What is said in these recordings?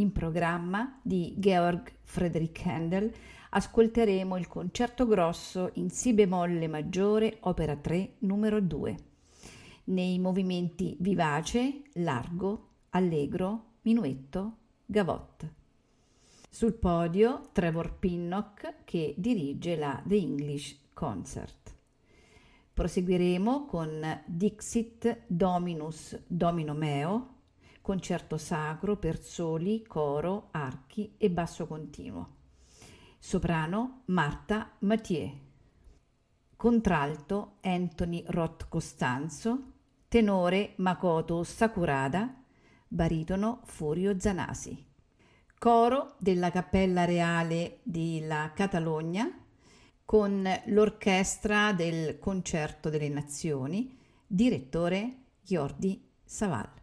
In programma di Georg Friedrich Handel ascolteremo il concerto grosso in Si bemolle maggiore, opera 3, numero 2, nei movimenti vivace, largo, allegro, minuetto, gavotte. Sul podio Trevor Pinnock che dirige la The English Concert. Proseguiremo con Dixit Dominus Domino Meo, concerto sacro per soli, coro, archi e basso continuo. Soprano Marta Mathieu. Contralto Anthony Roth Costanzo. Tenore Makoto Sakurada. Baritono Furio Zanasi. Coro della Cappella Reale di La Catalogna con l'orchestra del Concerto delle Nazioni, direttore Jordi Saval.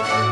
Bye.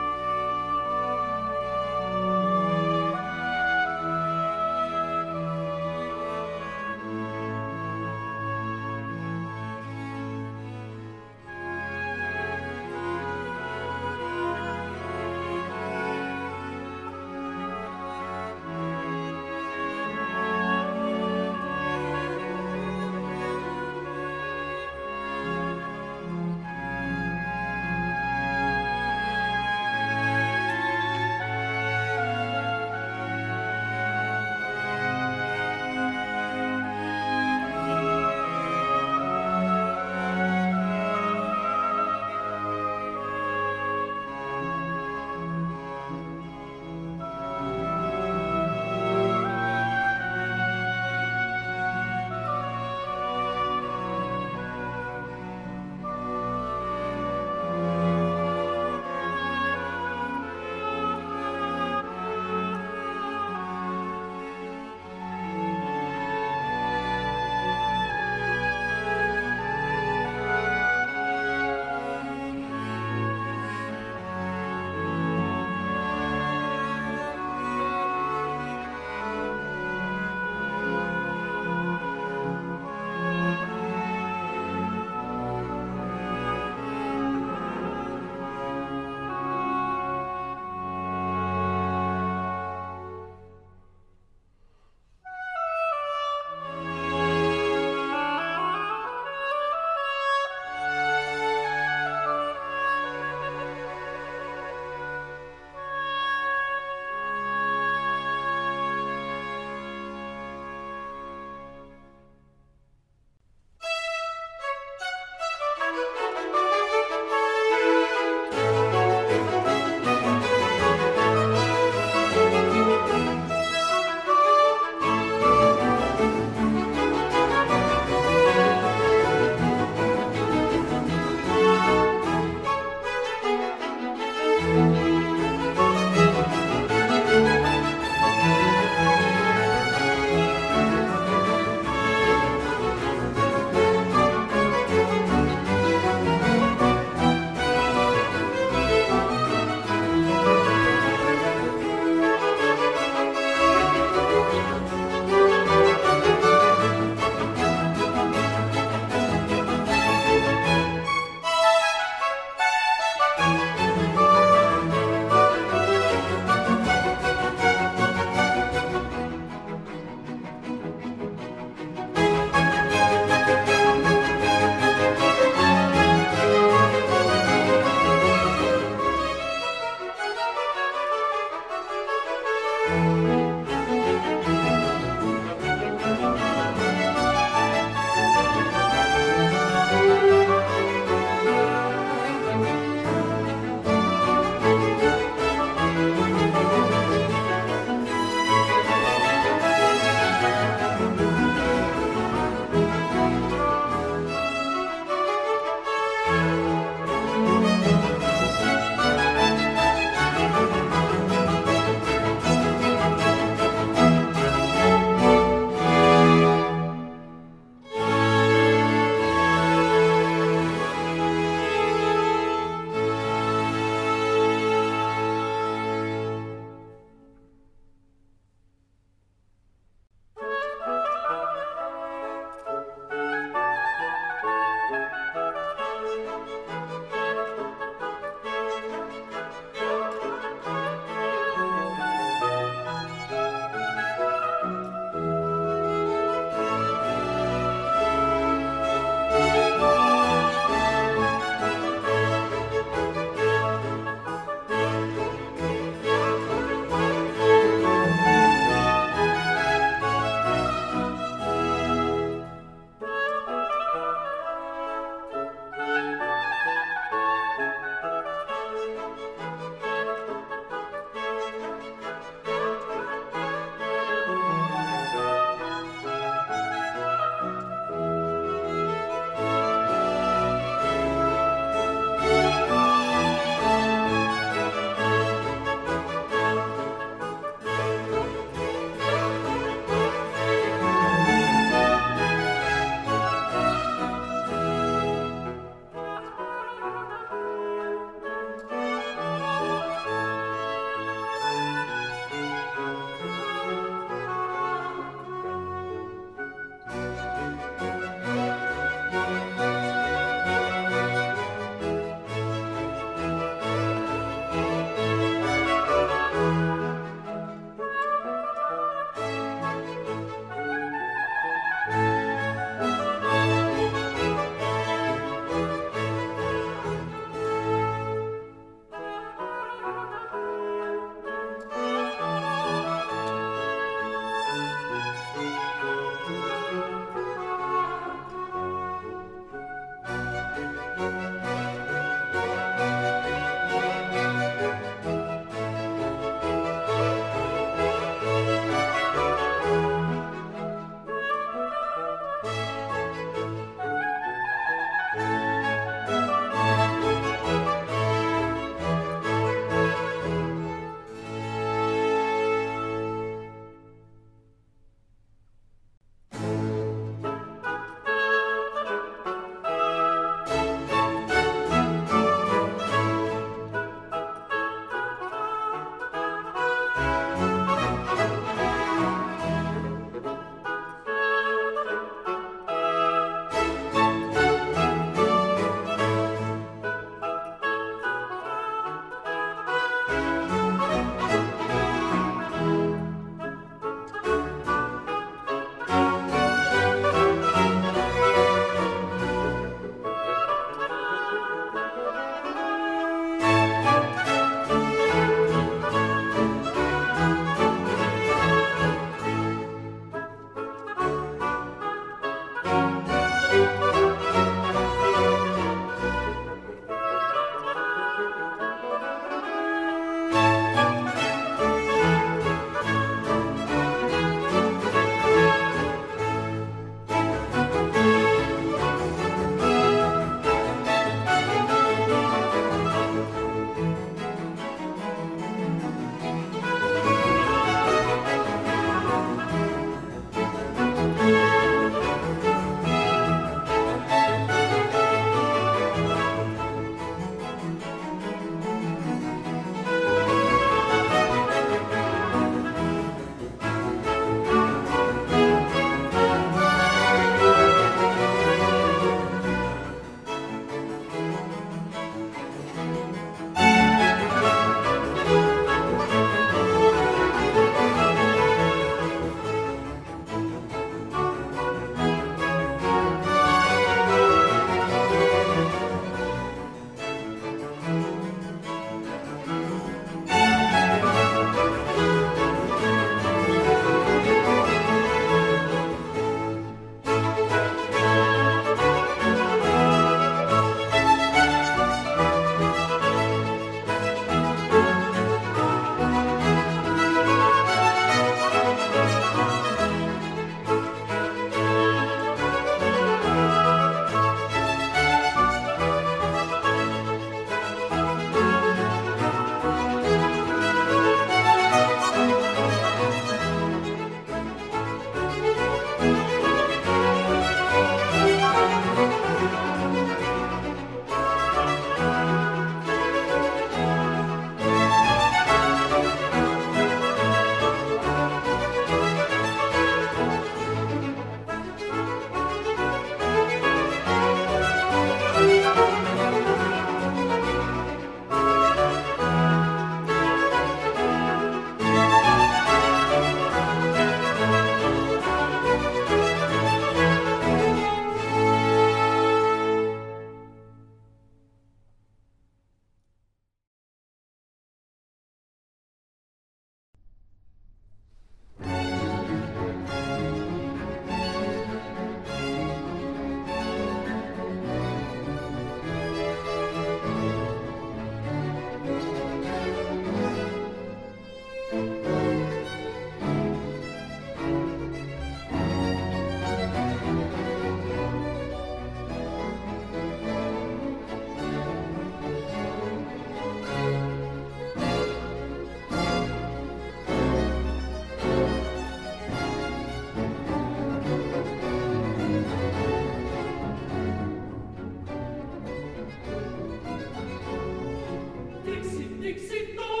Dixit,